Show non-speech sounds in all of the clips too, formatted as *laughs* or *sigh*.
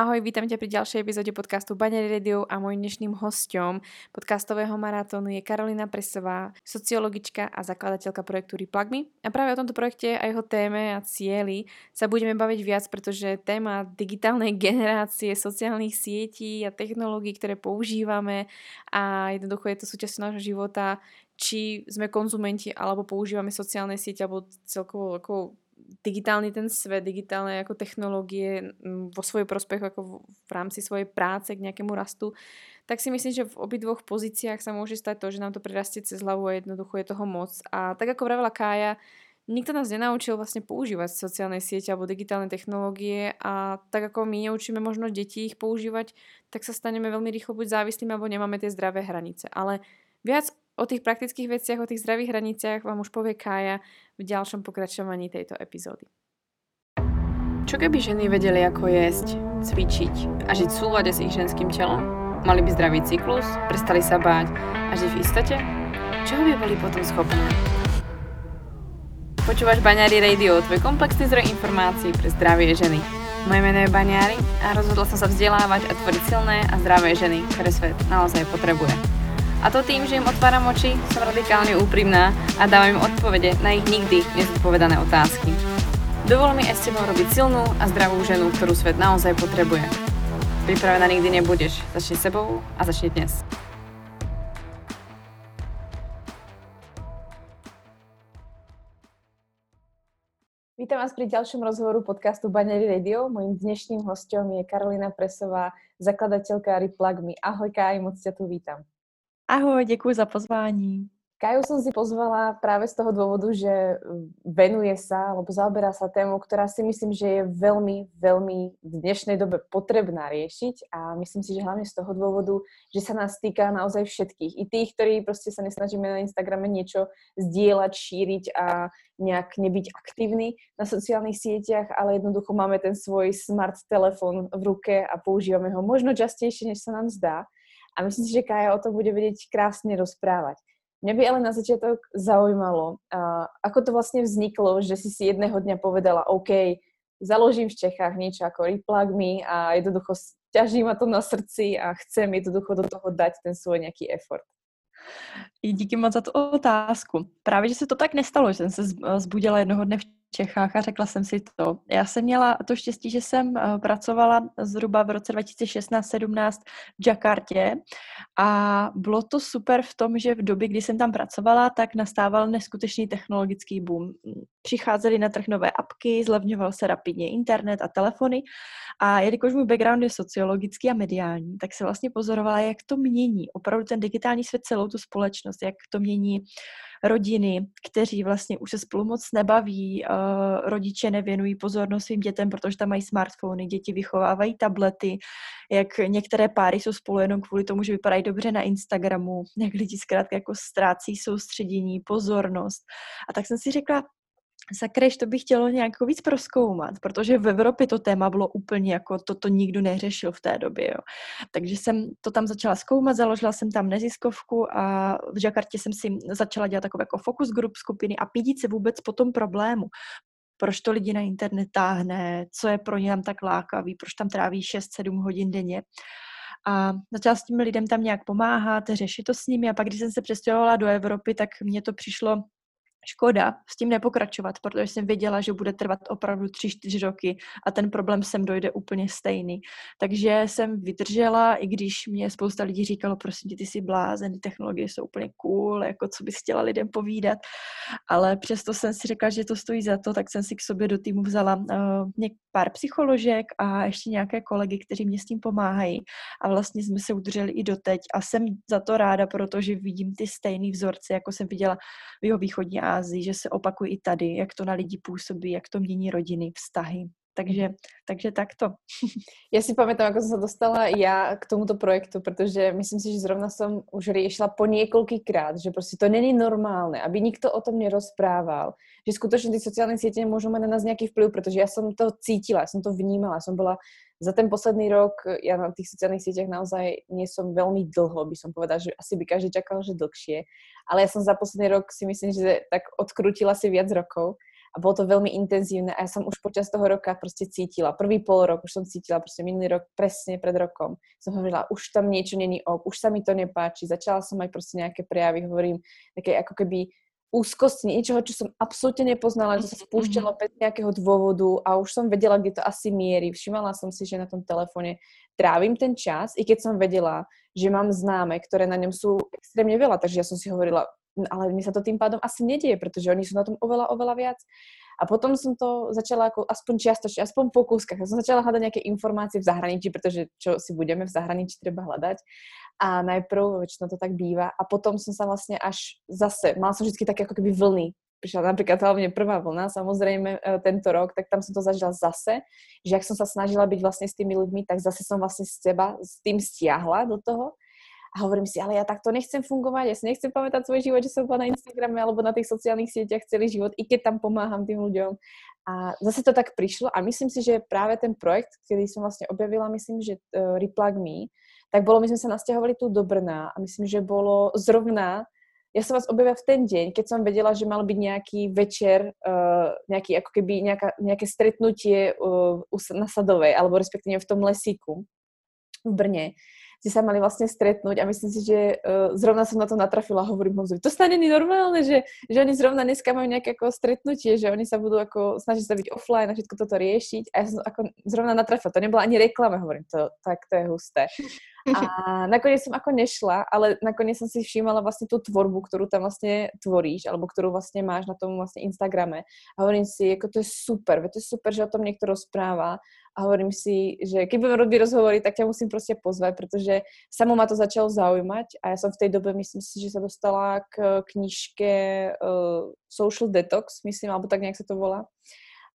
Ahoj, vítam ťa pri ďalšej epizóde podcastu Banery Radio a môj dnešným hosťom podcastového maratónu je Karolina Presová, sociologička a zakladateľka projektu Replug Me. A práve o tomto projekte a jeho téme a cieli sa budeme baviť viac, pretože téma digitálnej *laughs* generácie, sociálnych sietí a technológií, ktoré používame a jednoducho je to súčasť nášho života, či sme konzumenti alebo používame sociálne siete alebo celkovo ako digitálny ten svet, digitálne ako technológie mm, vo svoj prospech ako v rámci svojej práce k nejakému rastu, tak si myslím, že v obidvoch pozíciách sa môže stať to, že nám to prerastie cez hlavu a jednoducho je toho moc. A tak ako vravela Kája, nikto nás nenaučil vlastne používať sociálne siete alebo digitálne technológie a tak ako my neučíme možno deti ich používať, tak sa staneme veľmi rýchlo buď závislými alebo nemáme tie zdravé hranice. Ale viac O tých praktických veciach, o tých zdravých hraniciach vám už povie Kája v ďalšom pokračovaní tejto epizódy. Čo keby ženy vedeli, ako jesť, cvičiť a žiť v súlade s ich ženským telom? Mali by zdravý cyklus, prestali sa báť a žiť v istote? Čoho by boli potom schopné? Počúvaš Baňári Radio, tvoj komplexný zdroj informácií pre zdravie ženy. Moje meno je Baňári a rozhodla som sa vzdelávať a tvoriť silné a zdravé ženy, ktoré svet naozaj potrebuje. A to tým, že im otváram oči, som radikálne úprimná a dávam im odpovede na ich nikdy nezodpovedané otázky. Dovol mi s tebou robiť silnú a zdravú ženu, ktorú svet naozaj potrebuje. Pripravená nikdy nebudeš. Začni sebou a začni dnes. Vítam vás pri ďalšom rozhovoru podcastu Banery Radio. Mojím dnešným hostom je Karolina Presová, zakladateľka Replug Me. Ahoj Kaj, moc ťa tu vítam. Ahoj, děkuji za pozvání. Kaju som si pozvala práve z toho dôvodu, že venuje sa, alebo zaoberá sa tému, ktorá si myslím, že je veľmi, veľmi v dnešnej dobe potrebná riešiť a myslím si, že hlavne z toho dôvodu, že sa nás týka naozaj všetkých. I tých, ktorí proste sa nesnažíme na Instagrame niečo zdieľať, šíriť a nejak nebyť aktívny na sociálnych sieťach, ale jednoducho máme ten svoj smart telefon v ruke a používame ho možno častejšie, než sa nám zdá. A myslím si, že Kája o tom bude vedieť krásne rozprávať. Mňa by ale na začiatok zaujímalo, ako to vlastne vzniklo, že si si jedného dňa povedala, OK, založím v Čechách niečo ako Replug Me a jednoducho ťaží ma to na srdci a chcem jednoducho do toho dať ten svůj nějaký effort. Díky moc za tu otázku. Právě, že se to tak nestalo, že jsem se zbudila jednoho dne v Čechách a řekla jsem si to. Já jsem měla to štěstí, že jsem eh, pracovala zhruba v roce 2016-17 v Jakartě a bylo to super v tom, že v době, kdy jsem tam pracovala, tak nastával neskutečný technologický boom. Přicházely na trh nové apky, zlevňoval se rapidně internet a telefony a jelikož můj background je sociologický a mediální, tak se vlastně pozorovala, jak to mění opravdu ten digitální svět celou tu společnost, jak to mění rodiny, kteří vlastně už se spolu moc nebaví, rodiče nevěnují pozornost svým dětem, protože tam mají smartfony, děti vychovávají tablety, jak některé páry jsou spolu jenom kvůli tomu, že vypadají dobře na Instagramu, jak lidi zkrátka jako ztrácí soustředění, pozornost. A tak jsem si řekla, sakreš, to bych chtělo nějak víc proskoumat, protože v Evropě to téma bylo úplně jako, to, to nikdo neřešil v té době, jo. Takže jsem to tam začala zkoumat, založila jsem tam neziskovku a v Jakartě jsem si začala dělat takové jako focus group skupiny a pídit se vůbec po tom problému. Proč to lidi na internet táhne, co je pro ně tam tak lákavý, proč tam tráví 6-7 hodin denně. A začala s těmi lidem tam nějak pomáhat, řešit to s nimi a pak, když jsem se přestěhovala do Evropy, tak mně to přišlo škoda s tím nepokračovat, protože jsem věděla, že bude trvat opravdu tři, čtyři roky a ten problém sem dojde úplně stejný. Takže jsem vydržela, i když mě spousta lidí říkalo, prosím tě, ty jsi blázen, technologie jsou úplně cool, jako co bys chtěla lidem povídat, ale přesto jsem si řekla, že to stojí za to, tak jsem si k sobě do týmu vzala uh, pár psycholožek a ještě nějaké kolegy, kteří mě s tím pomáhají a vlastně jsme se udrželi i doteď a jsem za to ráda, protože vidím ty stejné vzorce, jako jsem viděla v jeho východní Ázii, že se opakují i tady, jak to na lidi působí, jak to mění rodiny, vztahy. Takže, takže takto. *laughs* Ja si pamätám, ako som sa dostala ja k tomuto projektu, pretože myslím si, že zrovna som už riešila po niekoľkýkrát, že proste to není normálne, aby nikto o tom nerozprával, že skutočne tie sociálne siete môžu mať na nás nejaký vplyv, pretože ja som to cítila, ja som to vnímala, som bola za ten posledný rok, ja na tých sociálnych sieťach naozaj nie som veľmi dlho, by som povedala, že asi by každý čakal, že dlhšie, ale ja som za posledný rok si myslím, že tak odkrutila si viac rokov a bolo to veľmi intenzívne a ja som už počas toho roka proste cítila. Prvý pol rok už som cítila, proste minulý rok, presne pred rokom, som hovorila, už tam niečo není ok, už sa mi to nepáči, začala som aj proste nejaké prejavy, hovorím, také ako keby úzkosti, niečoho, čo som absolútne nepoznala, že sa mhm, spúšťalo bez nejakého dôvodu a už som vedela, kde to asi mierí. Všimala som si, že na tom telefóne trávim ten čas, i keď som vedela, že mám známe, ktoré na ňom sú extrémne veľa, takže ja som si hovorila, ale mi sa to tým pádom asi nedieje, pretože oni sú na tom oveľa, oveľa viac. A potom som to začala ako aspoň čiastočne, aspoň po kúskach. Ja som začala hľadať nejaké informácie v zahraničí, pretože čo si budeme v zahraničí treba hľadať. A najprv, väčšinou to tak býva. A potom som sa vlastne až zase, mala som vždy také ako keby vlny. Prišla napríklad hlavne prvá vlna, samozrejme e, tento rok, tak tam som to zažila zase, že ak som sa snažila byť vlastne s tými ľuďmi, tak zase som vlastne z seba s tým stiahla do toho a hovorím si, ale ja takto nechcem fungovať, ja si nechcem pamätať svoj život, že som bola na Instagrame alebo na tých sociálnych sieťach celý život, i keď tam pomáham tým ľuďom. A zase to tak prišlo a myslím si, že práve ten projekt, kedy som vlastne objavila, myslím, že uh, Replug Me, tak bolo, my sme sa nasťahovali tu do Brna a myslím, že bolo zrovna ja som vás objavila v ten deň, keď som vedela, že mal byť nejaký večer, uh, nejaký, ako keby nejaká, nejaké stretnutie uh, na Sadovej, alebo respektíve v tom lesíku v Brne ste sa mali vlastne stretnúť a myslím si, že uh, zrovna som na to natrafila a hovorím Honzovi, to stane normálne, že, že oni zrovna dneska majú nejaké ako stretnutie, že oni sa budú ako snažiť sa byť offline a všetko toto riešiť a ja som ako zrovna natrafila, to nebola ani reklama, hovorím, to, tak to je husté. A *laughs* nakoniec som ako nešla, ale nakoniec som si všímala vlastne tú tvorbu, ktorú tam vlastne tvoríš, alebo ktorú vlastne máš na tom vlastne Instagrame. A hovorím si, ako to je super, to je super, že o tom niekto rozpráva a hovorím si, že keď budem robiť rozhovory, tak ťa musím proste pozvať, pretože samo ma to začalo zaujímať a ja som v tej dobe, myslím si, že sa dostala k knižke uh, Social Detox, myslím, alebo tak nejak sa to volá.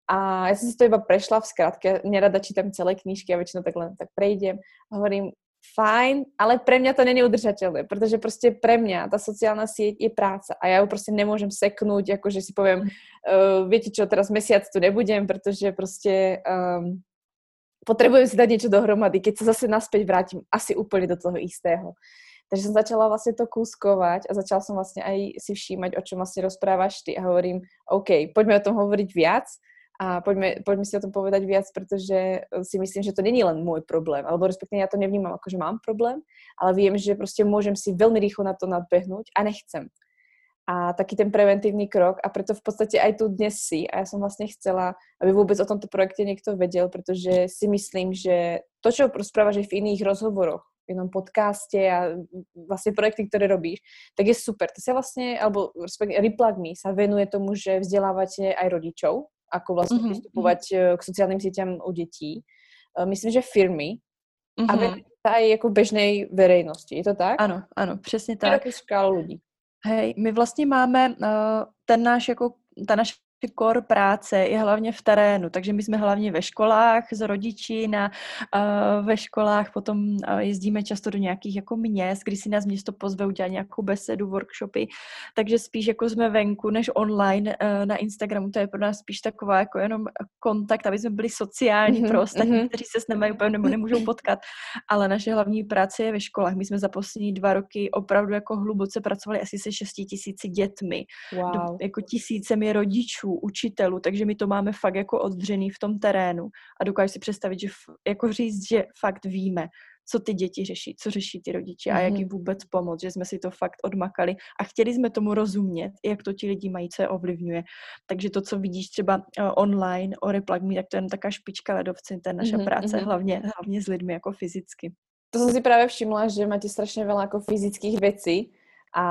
A ja som si to iba prešla v skratke, nerada čítam celé knižky a väčšinou tak len tak prejdem a hovorím, fajn, ale pre mňa to není udržateľné, pretože proste pre mňa tá sociálna sieť je práca a ja ju proste nemôžem seknúť, akože si poviem, uh, viete čo, teraz mesiac tu nebudem, pretože proste um, potrebujem si dať niečo dohromady, keď sa zase naspäť vrátim asi úplne do toho istého. Takže som začala vlastne to kúskovať a začala som vlastne aj si všímať, o čom vlastne rozprávaš ty a hovorím, OK, poďme o tom hovoriť viac a poďme, poďme si o tom povedať viac, pretože si myslím, že to není len môj problém, alebo respektíve ja to nevnímam ako, že mám problém, ale viem, že proste môžem si veľmi rýchlo na to nadbehnúť a nechcem a taký ten preventívny krok a preto v podstate aj tu dnes si a ja som vlastne chcela, aby vôbec o tomto projekte niekto vedel, pretože si myslím, že to, čo rozprávaš v iných rozhovoroch, v jednom podcaste a vlastne projekty, ktoré robíš, tak je super. To sa vlastne, alebo Replug Me sa venuje tomu, že vzdelávate aj rodičov, ako vlastne mm-hmm. pristupovať e, k sociálnym sieťam u detí. E, myslím, že firmy mm-hmm. a venuje sa aj ako bežnej verejnosti. Je to tak? Ano, ano, přesně tak. škálu ľudí. Hej, my vlastně máme uh, ten náš, jako, ta naše core práce je hlavně v terénu, takže my jsme hlavně ve školách s rodiči, na, uh, ve školách potom uh, jezdíme často do nějakých jako měst, kdy si nás město pozve udělat nějakou besedu, workshopy, takže spíš jako jsme venku než online uh, na Instagramu, to je pro nás spíš taková jako jenom kontakt, aby jsme byli sociální mm-hmm, pro ostatní, mm-hmm. kteří se s nemají úplně nebo nemůžou potkat, ale naše hlavní práce je ve školách. My jsme za poslední dva roky opravdu jako hluboce pracovali asi se šesti tisíci dětmi, wow. do, jako tisícemi rodičů, učitelů, takže my to máme fakt jako oddřený v tom terénu a dokážu si představit, že f, jako říct, že fakt víme, co ty děti řeší, co řeší ty rodiče a jak mhm. jim vůbec pomoct, že jsme si to fakt odmakali a chtěli jsme tomu rozumět, jak to ti lidi mají, co je ovlivňuje. Takže to, co vidíš třeba uh, online o Replug Me, tak to je jen taká špička ledovce, to je naša mm-hmm. práce, hlavně, hlavně s lidmi jako fyzicky. To som si práve všimla, že máte strašne veľa ako fyzických vecí, a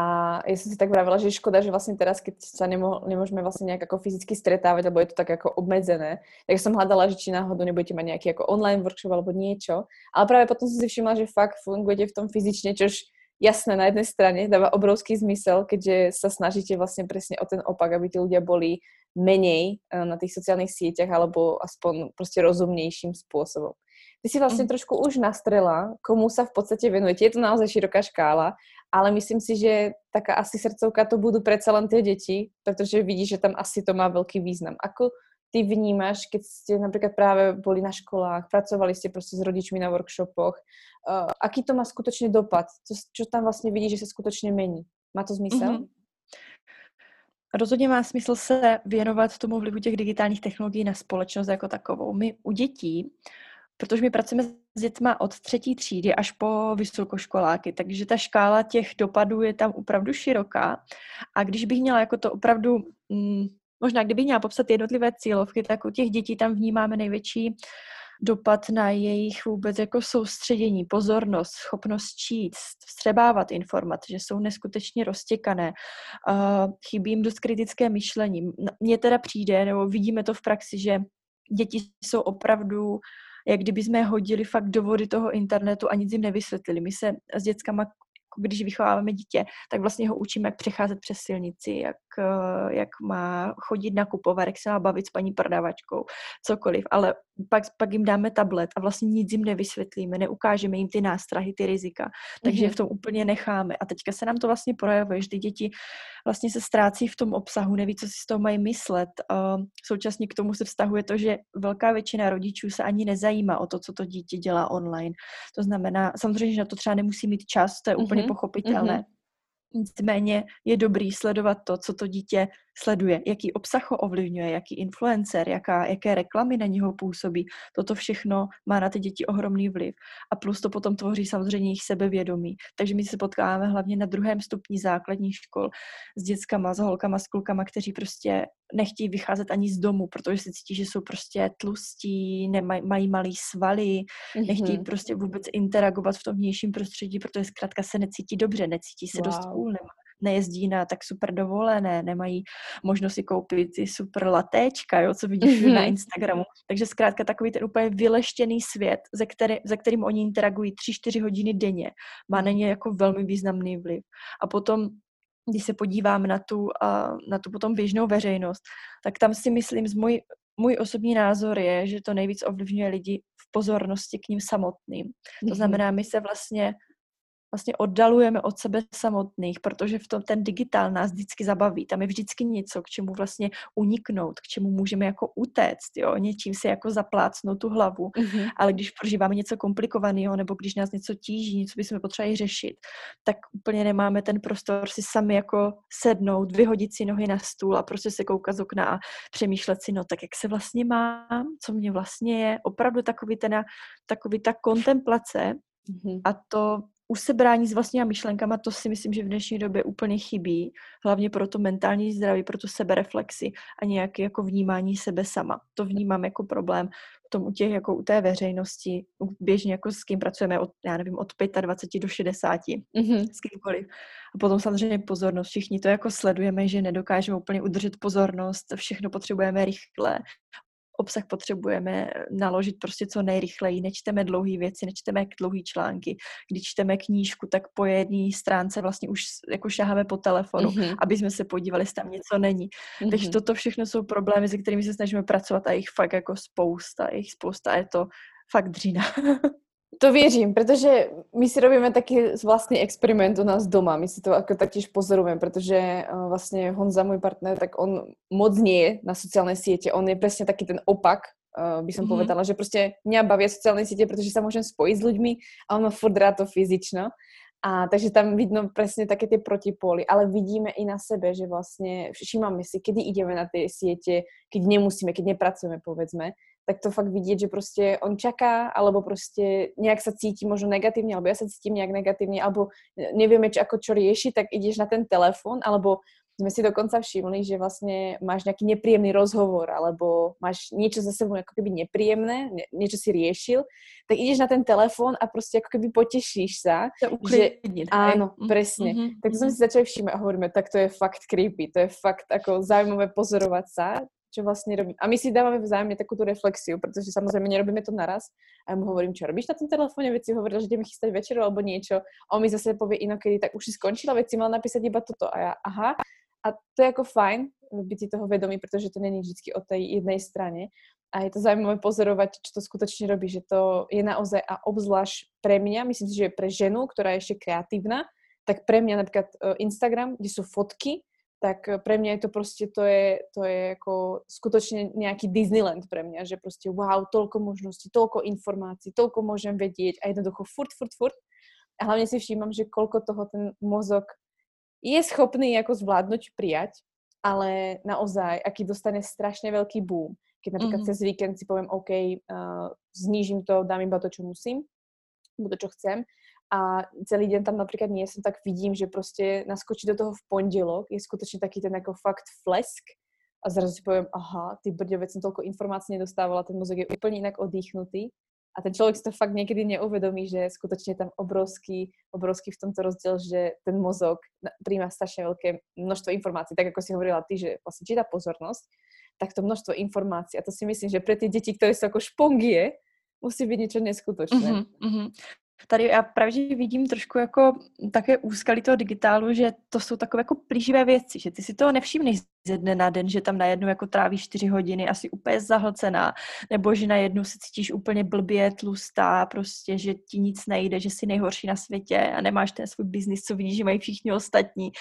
ja som si tak vravila, že je škoda, že vlastne teraz, keď sa nemo, nemôžeme vlastne nejak ako fyzicky stretávať, lebo je to tak ako obmedzené, tak som hľadala, že či náhodou nebudete mať nejaký ako online workshop alebo niečo. Ale práve potom som si všimla, že fakt fungujete v tom fyzične, čož jasné na jednej strane dáva obrovský zmysel, keďže sa snažíte vlastne presne o ten opak, aby tí ľudia boli menej eh, na tých sociálnych sieťach alebo aspoň proste rozumnejším spôsobom. Ty si vlastne mm. trošku už nastrela, komu sa v podstate venujete. Je to naozaj široká škála, ale myslím si, že taká asi srdcovka to budú predsa len tie deti, pretože vidíš, že tam asi to má veľký význam. Ako ty vnímaš, keď ste napríklad práve boli na školách, pracovali ste proste s rodičmi na workshopoch, uh, aký to má skutočne dopad? Co, čo tam vlastne vidíš, že sa skutočne mení? Má to zmysel? Mm-hmm. rozhodně má smysl se věnovat tomu vlivu těch digitálních technologií na společnost jako takovou. My u dětí, protože my pracujeme s dětma od třetí třídy až po vysokoškoláky, takže ta škála těch dopadů je tam opravdu široká. A když bych měla jako to opravdu, mm, možná kdybych měla popsat jednotlivé cílovky, tak u těch dětí tam vnímáme největší dopad na jejich vůbec jako soustředění, pozornost, schopnost číst, vstřebávat informace, že jsou neskutečně roztěkané, chybí jim dost kritické myšlení. Mně teda přijde, nebo vidíme to v praxi, že děti jsou opravdu jak kdyby jsme hodili fakt do vody toho internetu a nic jim nevysvětlili. My se s dětskama když vychováváme dítě, tak vlastně ho učíme, jak přecházet přes silnici, jak, jak má chodit nakupovat, jak se má bavit s paní prodavačkou, cokoliv. Ale pak, pak jim dáme tablet a vlastně nic jim nevysvětlíme, neukážeme jim ty nástrahy, ty rizika. Takže mm-hmm. v tom úplně necháme. A teďka se nám to vlastně projevuje, že ty děti vlastně se ztrácí v tom obsahu, neví, co si z toho mají myslet. Uh, současně k tomu se vztahuje to, že velká většina rodičů se ani nezajímá o to, co to dítě dělá online. To znamená, samozřejmě, že na to třeba nemusí mít čas, to je mm-hmm. úplně pochopitelné. Mm-hmm. Nicméně je dobrý sledovat to, co to dítě sleduje, jaký obsah ho ovlivňuje, jaký influencer, jaká, jaké reklamy na něho působí. Toto všechno má na ty děti ohromný vliv. A plus to potom tvoří samozřejmě jejich sebevědomí. Takže my se potkáváme hlavně na druhém stupni základních škol s dětskama, s holkama, s klukama, kteří prostě nechtějí vycházet ani z domu, protože si cítí, že jsou prostě tlustí, nemají, mají malý svaly, mm-hmm. nechtějí prostě vůbec interagovat v tom vnějším prostředí, protože zkrátka se necítí dobře, necítí se wow. dost cool, nemá, nejezdí na tak super dovolené, nemají možnost si koupit ty super latéčka, jo, co vidíš mm-hmm. na Instagramu. Takže zkrátka takový ten úplně vyleštěný svět, ze, který, ze kterým oni interagují 3-4 hodiny denně, má na ně jako velmi významný vliv. A potom když se podíváme na tu, na tu potom běžnou veřejnost, tak tam si myslím, z můj, můj osobní názor je, že to nejvíc ovlivňuje lidi v pozornosti k ním samotným. To mhm. znamená, my se vlastně vlastně oddalujeme od sebe samotných, protože v tom ten digitál nás vždycky zabaví. Tam je vždycky něco, k čemu vlastně uniknout, k čemu můžeme jako utéct, jo, něčím si jako zaplácnout tu hlavu. Mm-hmm. Ale když prožíváme něco komplikovaného, nebo když nás něco tíží, něco bychom potřebovali řešit, tak úplně nemáme ten prostor si sami jako sednout, vyhodit si nohy na stůl a prostě se koukat z okna a přemýšlet si, no tak jak se vlastně mám, co mě vlastně je, opravdu takový, ten, takový ta kontemplace, Mm-hmm. A to usebrání s vlastníma myšlenkama, to si myslím, že v dnešní době úplně chybí, hlavně pro to mentální zdraví, pro tu sebereflexi a nějaké jako vnímání sebe sama. To vnímám jako problém v tom u těch, jako u té veřejnosti, běžně jako s kým pracujeme od, já nevím, od 25 do 60, mm-hmm. s kýmkoliv. A potom samozřejmě pozornost, všichni to jako sledujeme, že nedokážeme úplně udržet pozornost, všechno potřebujeme rychle, obsah potřebujeme naložit prostě co nejrychleji. Nečteme dlouhé věci, nečteme dlouhé články. Když čteme knížku, tak po jedné stránce vlastně už jako šáháme po telefonu, mm-hmm. aby jsme se podívali, jestli tam něco není. Mm-hmm. Takže toto všechno jsou problémy, se kterými se snažíme pracovat a jich fakt jako spousta, jich spousta a je to fakt dřína. *laughs* To věřím, protože my si robíme taky vlastní experiment u nás doma. My si to jako taktiež pozorujeme, protože uh, vlastně Honza, můj partner, tak on moc nie je na sociálnej siete. On je presne taký ten opak, uh, by som mm -hmm. povedala, že prostě mňa bavia sociálne siete, protože sa môžem spojiť s ľuďmi a on má furt rád to fyzično. A takže tam vidno presne také tie protipóly, ale vidíme i na sebe, že vlastne všímame si, kedy ideme na tie siete, keď nemusíme, keď nepracujeme, povedzme, tak to fakt vidieť, že proste on čaká, alebo proste nejak sa cíti možno negatívne, alebo ja sa cítim nejak negatívne, alebo nevieme, či ako čo rieši, tak ideš na ten telefon, alebo sme si dokonca všimli, že vlastne máš nejaký nepríjemný rozhovor, alebo máš niečo za sebou ako keby nepríjemné, niečo si riešil, tak ideš na ten telefon a proste ako keby potešíš sa. To že, áno, presne. Mm-hmm. Tak to sme si začali všímať a hovoríme, tak to je fakt creepy, to je fakt ako zaujímavé pozorovať sa, čo vlastne robím. A my si dávame vzájomne takúto reflexiu, pretože samozrejme nerobíme to naraz. A ja mu hovorím, čo robíš na tom telefóne, veď si hovorila, že ideme chystať večeru alebo niečo. A on mi zase povie inokedy, tak už si skončila, veď si mal napísať iba toto. A ja, aha. A to je ako fajn, byť si toho vedomý, pretože to není vždy o tej jednej strane. A je to zaujímavé pozorovať, čo to skutočne robí, že to je naozaj a obzvlášť pre mňa, myslím si, že pre ženu, ktorá je ešte kreatívna, tak pre mňa napríklad e, Instagram, kde sú fotky, tak eh, pre mňa je to proste, to je, to je ako skutočne nejaký Disneyland pre mňa, že proste wow, toľko možností, toľko informácií, toľko môžem vedieť a jednoducho furt, furt, furt. A hlavne si všímam, že koľko toho ten mozog je schopný ako zvládnuť, prijať ale naozaj, aký dostane strašne veľký boom. Keď napríklad mm-hmm. cez víkend si poviem, OK, uh, znížim to, dám iba to, čo musím, to, čo chcem. A celý deň tam napríklad nie som, tak vidím, že proste naskočí do toho v pondelok je skutočne taký ten ako fakt flesk a zrazu si poviem, aha, ty brďo, veď som toľko informácií nedostávala, ten mozog je úplne inak oddychnutý a ten človek si to fakt niekedy neuvedomí, že skutočne je tam obrovský, obrovský v tomto rozdiel, že ten mozog príjma strašne veľké množstvo informácií. Tak ako si hovorila ty, že vlastne číta pozornosť, tak to množstvo informácií. A to si myslím, že pre tie deti, ktoré sú ako špongie, musí byť niečo neskutočné. Mm-hmm. Tady já právě vidím trošku jako také úskalí toho digitálu, že to jsou takové jako plíživé věci, že ty si toho nevšimneš ze dne na den, že tam najednou jako trávíš čtyři hodiny asi úplně zahlcená, nebo že najednou se cítíš úplně blbě, tlustá, prostě, že ti nic nejde, že jsi nejhorší na světě a nemáš ten svůj biznis, co vidíš, že mají všichni ostatní.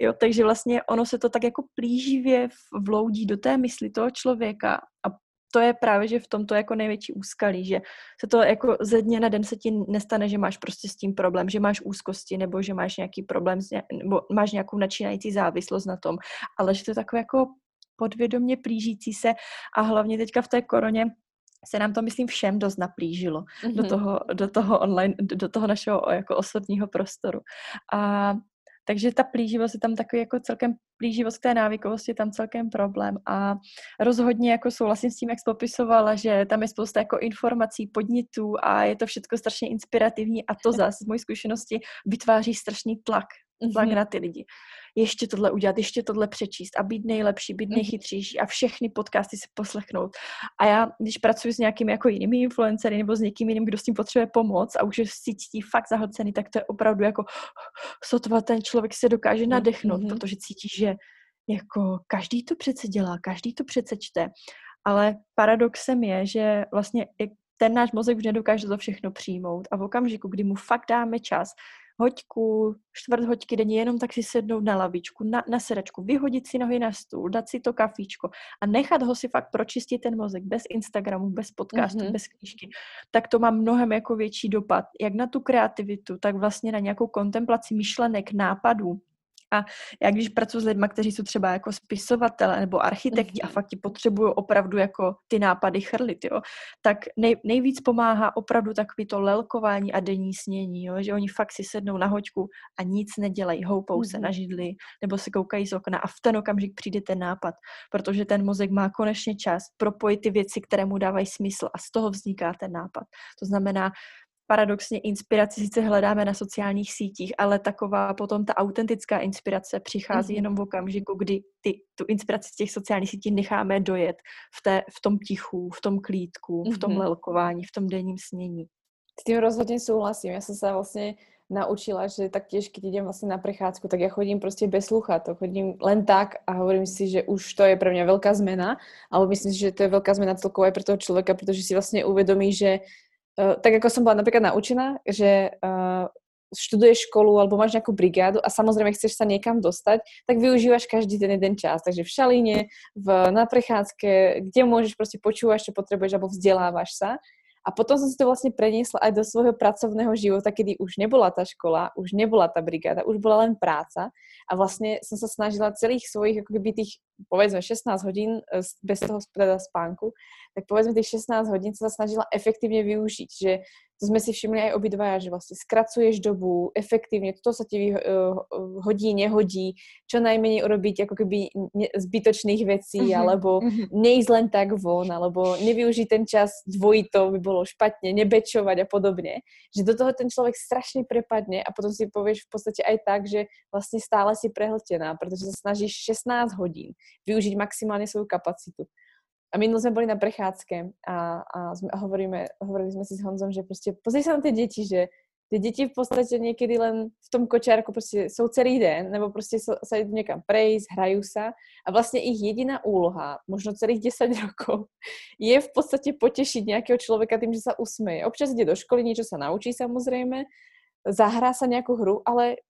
Jo, takže vlastně ono se to tak jako plíživě vloudí do té mysli toho člověka a to je právě, že v tomto jako největší úskalí, že se to jako ze dně na den se ti nestane, že máš prostě s tím problém, že máš úzkosti nebo že máš nějaký problém, nebo máš nějakou načínající závislost na tom, ale že to je takové jako podvědomě plížící se a hlavně teďka v té koroně se nám to, myslím, všem dost naplížilo mm-hmm. do, toho, do toho online, do toho našeho jako osobního prostoru. A takže ta plíživost je tam takový jako celkem plíživost k té návykovosti je tam celkem problém a rozhodně jako souhlasím s tím, jak jsi popisovala, že tam je spousta jako informací, podnětů a je to všechno strašně inspirativní a to *laughs* zase z mojí zkušenosti vytváří strašný tlak, tlak mm-hmm. na ty lidi ještě tohle udělat, ještě tohle přečíst a být nejlepší, být mhm. nejchytřejší a všechny podcasty si poslechnout. A já, když pracuji s nějakými jako jinými influencery nebo s někým jiným, kdo s tím potřebuje pomoc a už je si cítí fakt zahlcený, tak to je opravdu jako sotva ten člověk se dokáže nadechnout, mm-hmm. protože cítí, že jako každý to přece dělá, každý to přece čte. Ale paradoxem je, že vlastně ten náš mozek už nedokáže to všechno přijmout a v okamžiku, kdy mu fakt dáme čas, hoďku, čtvrt hoďky denně jenom tak si sednout na lavičku, na, na sedačku, vyhodit si nohy na stůl, dát si to kafíčko a nechat ho si fakt pročistit ten mozek bez Instagramu, bez podcastu, mm-hmm. bez knížky, tak to má mnohem jako větší dopad, jak na tu kreativitu, tak vlastně na nějakou kontemplaci myšlenek, nápadů, a já když pracuji s lidmi, kteří jsou třeba jako spisovatele nebo architekti a fakt ti potřebují opravdu jako ty nápady chrlit, jo, tak nej, nejvíc pomáhá opravdu takový to lelkování a denní snění, jo, že oni fakt si sednou na hoďku a nic nedělají, houpou mm-hmm. se na židli nebo se koukají z okna a v ten okamžik přijde ten nápad, protože ten mozek má konečně čas propojit ty věci, které mu dávají smysl a z toho vzniká ten nápad. To znamená, paradoxně inspiraci sice hledáme na sociálních sítích, ale taková potom ta autentická inspirace přichází mm-hmm. jenom v okamžiku, kdy ty, tu inspiraci z těch sociálních sítí necháme dojet v, té, v tom tichu, v tom klídku, mm-hmm. v tom mhm. lelkování, v tom denním snění. S tím rozhodně souhlasím. Já jsem se vlastně naučila, že taktiež, keď idem vlastne na prechádzku, tak ja chodím proste bez sluchátok, chodím len tak a hovorím si, že už to je pre mňa veľká zmena, alebo myslím si, že to je veľká zmena celkovo aj pre toho človeka, pretože si vlastne uvedomí, že uh, tak ako som bola napríklad naučená, že uh, študuješ školu alebo máš nejakú brigádu a samozrejme chceš sa niekam dostať, tak využívaš každý ten jeden čas. Takže v šalíne, v, na prechádzke, kde môžeš proste počúvať, čo potrebuješ alebo vzdelávaš sa. A potom som si to vlastne preniesla aj do svojho pracovného života, kedy už nebola tá škola, už nebola tá brigáda, už bola len práca. A vlastne som sa snažila celých svojich, ako keby tých, povedzme, 16 hodín e, bez toho teda spánku, tak povedzme tých 16 hodín sa snažila efektívne využiť. Že to sme si všimli aj obidvaja, že vlastne skracuješ dobu efektívne, toto sa ti uh, hodí, nehodí, čo najmenej urobiť ako keby zbytočných vecí, uh-huh, alebo uh-huh. neísť len tak von, alebo nevyužiť ten čas dvojito by bolo špatne, nebečovať a podobne. Že do toho ten človek strašne prepadne a potom si povieš v podstate aj tak, že vlastne stále si prehltená, pretože sa snažíš 16 hodín využiť maximálne svoju kapacitu. A minul sme boli na prechádzke a, a, sme, a hovoríme, hovorili sme si s Honzom, že proste pozri sa na tie deti, že tie deti v podstate niekedy len v tom kočiarku proste sú celý den, nebo proste sa, sa idú niekam prejsť, hrajú sa a vlastne ich jediná úloha, možno celých 10 *laughs* rokov, je v podstate potešiť nejakého človeka tým, že sa usmeje. Občas ide do školy, niečo sa naučí samozrejme, zahrá sa nejakú hru, ale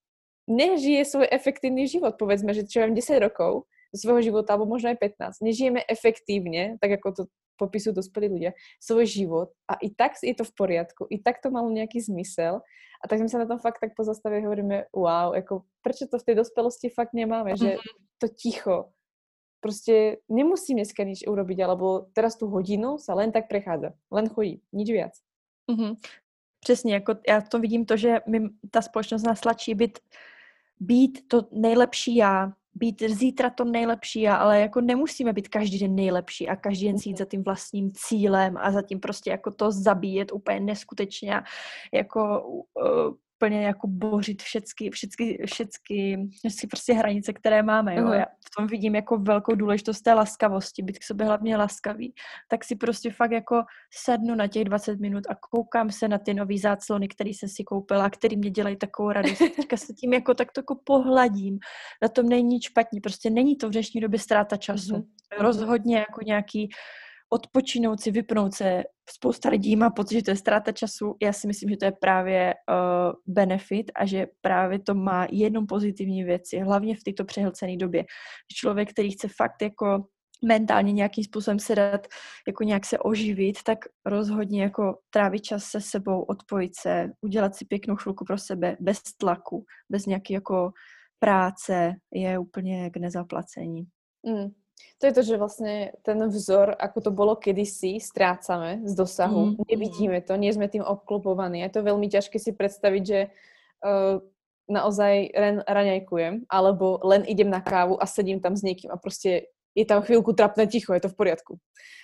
nežije svoj efektívny život, povedzme, že čo mám 10 rokov, svojho života, alebo možno aj 15. Nežijeme efektívne, tak ako to popisujú dospelí ľudia, svoj život a i tak je to v poriadku, i tak to malo nejaký zmysel a tak sme sa na tom fakt tak pozastavili hovoríme, wow, ako, prečo to v tej dospelosti fakt nemáme, že mhm. to ticho, proste nemusím dneska nič urobiť, alebo teraz tu hodinu sa len tak prechádza. Len chodí, nič viac. Mm-hmm. Přesně, jako já to vidím to, že mi ta společnost nás tlačí být, být to nejlepší já, být zítra to nejlepší ale jako nemusíme být každý den nejlepší a každý den jít za tím vlastním cílem a zatím prostě jako to zabíjet úplně neskutečně jako uh, úplně jako bořit všechny, všechny, všechny, všechny prostě hranice, které máme. Jo? Uh-huh. Já v tom vidím jako velkou důležitost té laskavosti, být k sobě hlavně laskavý. Tak si prostě fakt jako sednu na těch 20 minut a koukám se na ty nový záclony, které jsem si koupila, který mě dělají takovou radost. *laughs* Teďka se tím jako tak jako pohladím. Na tom není nic špatně. Prostě není to v dnešní době ztráta času. Uh-huh. Rozhodně jako nějaký odpočinout si, vypnout se. Spousta lidí má pocit, že to je ztráta času. Já si myslím, že to je právě uh, benefit a že právě to má jenom pozitivní věci, hlavně v této přehlcené době. Člověk, který chce fakt jako mentálně nějakým způsobem se dát, jako nějak se oživit, tak rozhodně jako trávit čas se sebou, odpojit se, udělat si pěknou chvilku pro sebe, bez tlaku, bez nějaký jako práce, je úplně k nezaplacení. Mm. To je to, že vlastne ten vzor, ako to bolo kedysi, strácame z dosahu. Mm. Nevidíme to, nie sme tým obklopovaní. Je to veľmi ťažké si predstaviť, že uh, naozaj len raňajkujem, alebo len idem na kávu a sedím tam s niekým a proste je tam chvíľku trapné ticho, je to v poriadku.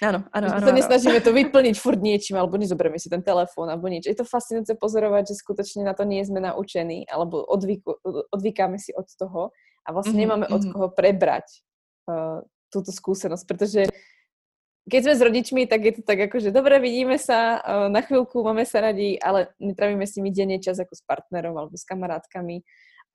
Áno, áno, áno. sa nesnažíme to vyplniť furt niečím, alebo nezoberieme si ten telefón, alebo nič. Je to fascinujúce pozorovať, že skutočne na to nie sme naučení, alebo odvyku, odvykáme si od toho a vlastne mm-hmm, nemáme od mhm. koho prebrať uh, túto skúsenosť, pretože keď sme s rodičmi, tak je to tak ako, že dobre, vidíme sa eh, na chvíľku, máme sa radi, ale netravíme s nimi denne čas ako s partnerom alebo s kamarátkami.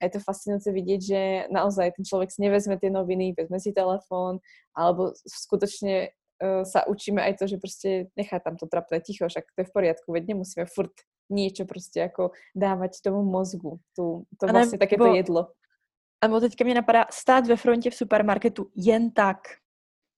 A je to fascinujúce vidieť, že naozaj ten človek si nevezme tie noviny, vezme si telefón, alebo skutočne uh, sa učíme aj to, že proste nechá tam to trapné ticho, však to je v poriadku, veď nemusíme furt niečo proste ako dávať tomu mozgu, tu, to vlastne takéto jedlo. A teďka mě napadá stát ve frontě v supermarketu jen tak.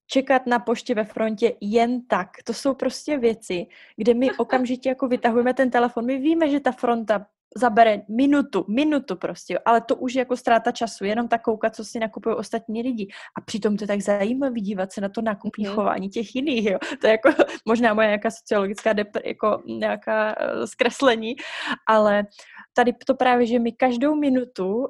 Čekat na poště ve frontě jen tak. To jsou prostě věci, kde my *laughs* okamžitě jako vytahujeme ten telefon. My víme, že ta fronta zabere minutu, minutu prostě, ale to už je jako ztráta času, jenom tak koukat, co si nakupují ostatní lidi. A přitom to je tak zajímavé dívat se na to nákupní mm. chování těch jiných, jo. To je jako *laughs* možná moje nějaká sociologická depr, jako nějaká uh, zkreslení, ale tady to právě, že my každou minutu, uh,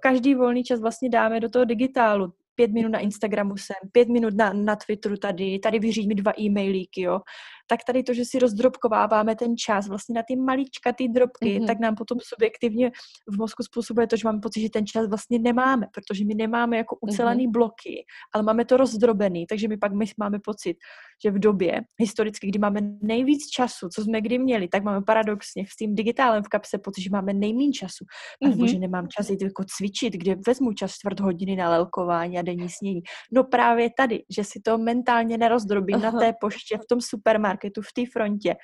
každý volný čas vlastně dáme do toho digitálu pět minut na Instagramu jsem, pět minut na, na Twitteru tady, tady vyřídit mi dva e-mailíky, jo tak tady to, že si rozdrobkováváme ten čas vlastně na ty malička, ty drobky, mm-hmm. tak nám potom subjektivně v mozku způsobuje to, že máme pocit, že ten čas vlastně nemáme, protože my nemáme jako ucelený mm-hmm. bloky, ale máme to rozdrobený, takže my pak my máme pocit, že v době historicky, kdy máme nejvíc času, co jsme kdy měli, tak máme paradoxně s tím digitálem v kapse pocit, že máme nejméně času. Mm-hmm. že nemám čas jít jako cvičit, kde vezmu čas čtvrt hodiny na lelkování a denní snění. No právě tady, že si to mentálně nerozdrobím Aha. na té poště v tom supermarketu, marketu v té frontě.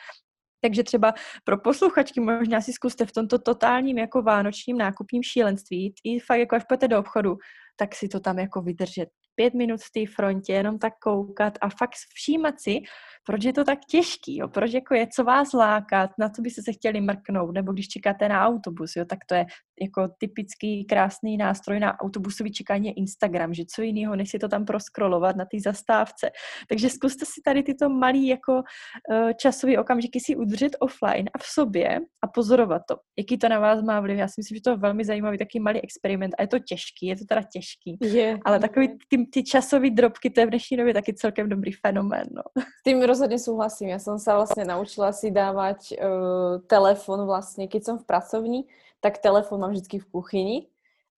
Takže třeba pro posluchačky možná si zkuste v tomto totálním jako vánočním nákupním šílenství, i fakt jako až půjdete do obchodu, tak si to tam jako vydržet pět minut v té frontě, jenom tak koukat a fakt všímat si, proč je to tak těžký, jo? proč jako je, co vás lákat, na co byste se chtěli mrknout, nebo když čekáte na autobus, jo? tak to je jako typický krásný nástroj na autobusový čekání je Instagram, že co jiného, než si to tam proskrolovat na té zastávce. Takže zkuste si tady tyto malý jako uh, časový okamžiky si udržet offline a v sobě a pozorovat to, jaký to na vás má vliv. Já si myslím, že to je velmi zajímavý taký malý experiment a je to těžký, je to teda těžký, je, ale takový ty, ty časové drobky, to je v dnešní době taky celkem dobrý fenomén. No. S tým rozhodne súhlasím. Ja som sa vlastne naučila si dávať uh, telefon vlastne, keď som v pracovni, tak telefon mám vždy v kuchyni.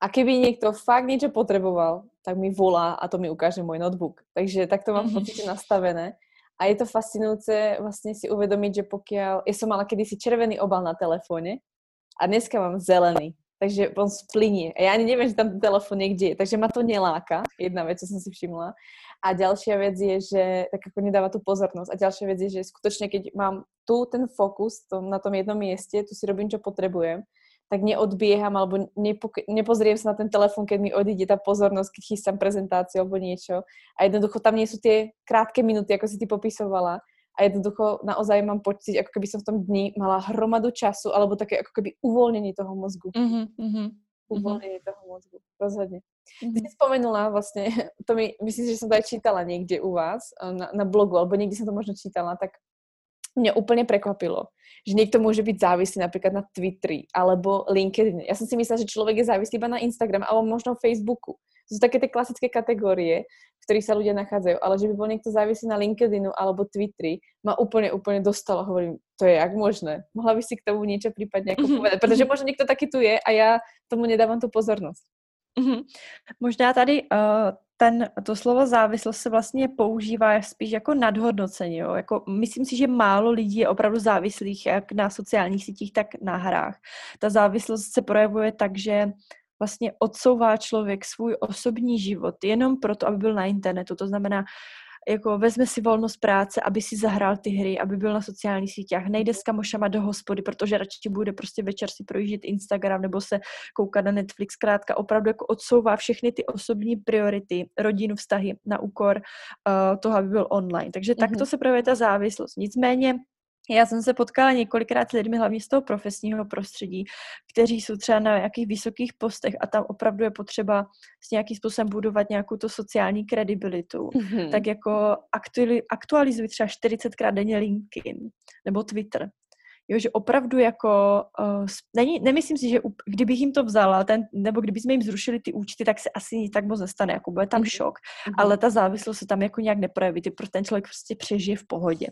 A keby niekto fakt niečo potreboval, tak mi volá a to mi ukáže môj notebook. Takže takto mám v podstate nastavené. A je to fascinujúce vlastne si uvedomiť, že pokiaľ... Ja som mala kedysi červený obal na telefóne a dneska mám zelený. Takže on splinie. A ja ani neviem, že tam ten telefon niekde je. Takže ma to neláka. Jedna vec, čo som si všimla. A ďalšia vec je, že tak ako nedáva tú pozornosť. A ďalšia vec je, že skutočne, keď mám tu ten fokus to, na tom jednom mieste, tu si robím, čo potrebujem, tak neodbieham alebo nepo, nepozriem sa na ten telefon, keď mi odíde tá pozornosť, keď chystám prezentáciu alebo niečo. A jednoducho tam nie sú tie krátke minúty, ako si ty popisovala. A jednoducho naozaj mám pocit, ako keby som v tom dni mala hromadu času alebo také ako keby uvoľnenie toho mozgu. Mm-hmm, mm-hmm. uvoľnenie mm-hmm. toho mozgu, rozhodne. Mm-hmm. Ty si spomenula vlastne, *laughs* to mi, myslím že som to aj čítala niekde u vás na, na blogu, alebo niekde som to možno čítala, tak mňa úplne prekvapilo, že niekto môže byť závislý napríklad na Twitteri alebo LinkedIn. Ja som si myslela, že človek je závislý iba na Instagram alebo možno Facebooku. To sú také tie klasické kategórie, v ktorých sa ľudia nachádzajú, ale že by bol niekto závislý na LinkedInu alebo Twitteri, ma úplne, úplne dostalo. Hovorím, to je jak možné? Mohla by si k tomu niečo prípadne ako povedať? Protože možno niekto taký tu je a ja tomu nedávam tu pozornosť. Mm-hmm. Možná tady uh, ten, to slovo závislost se vlastně používá spíš jako nadhodnocení. Jo? Jako, myslím si, že málo lidí je opravdu závislých jak na sociálních sítích, tak na hrách. Ta závislost se projevuje tak, že vlastně odsouvá člověk svůj osobní život jenom proto, aby byl na internetu. To znamená, jako vezme si volnost práce, aby si zahrál ty hry, aby byl na sociálních sítích, nejde s kamošama do hospody, protože radši bude prostě večer si projíždět Instagram nebo se koukat na Netflix, zkrátka opravdu jako odsouvá všechny ty osobní priority, rodinu, vztahy na úkor uh, toho, aby byl online. Takže mm-hmm. takto se projevuje ta závislost. Nicméně já jsem se potkala několikrát s lidmi, hlavně z toho profesního prostředí, kteří jsou třeba na nějakých vysokých postech a tam opravdu je potřeba s nějakým způsobem budovat nějakou to sociální kredibilitu. Mm-hmm. Tak jako aktualizuj třeba 40krát denně LinkedIn nebo Twitter. Jo, že opravdu jako, uh, není, nemyslím si, že up, kdybych jim to vzala, ten, nebo kdybychom jim zrušili ty účty, tak se asi nic tak moc nestane, jako bude tam mm-hmm. šok, mm-hmm. ale ta závislost se tam jako nějak neprojeví, ty pro ten člověk prostě přežije v pohodě.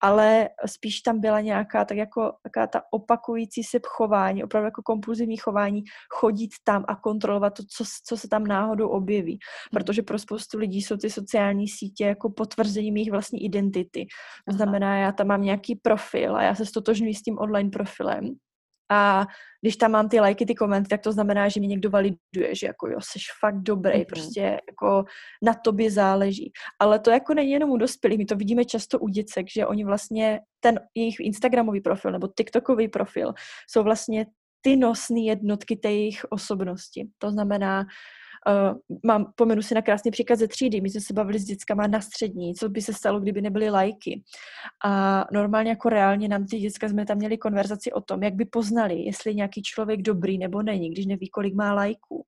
Ale spíš tam byla nějaká tak jako taká ta opakující se chování, opravdu jako kompulzivní chování, chodit tam a kontrolovat to, co, co se tam náhodou objeví. Mm-hmm. Protože pro spoustu lidí jsou ty sociální sítě jako potvrzením jejich vlastní identity. To znamená, já tam mám nějaký profil a já se stotožňuji s tím online profilem. A když tam mám ty lajky, ty komenty, tak to znamená, že mi někdo validuje, že jako jo, jsi fakt dobrý, mm-hmm. prostě jako na tobě záleží. Ale to jako není jenom u dospělých, my to vidíme často u děcek, že oni vlastně ten jejich Instagramový profil nebo TikTokový profil jsou vlastně ty nosné jednotky té jejich osobnosti. To znamená, Uh, mám, pomenu si na krásný příklad ze třídy. My jsme se bavili s dětskama na střední, co by se stalo, kdyby nebyly lajky. A normálně jako reálně nám ty děcka jsme tam měli konverzaci o tom, jak by poznali, jestli nějaký člověk dobrý nebo není, když neví, kolik má lajků.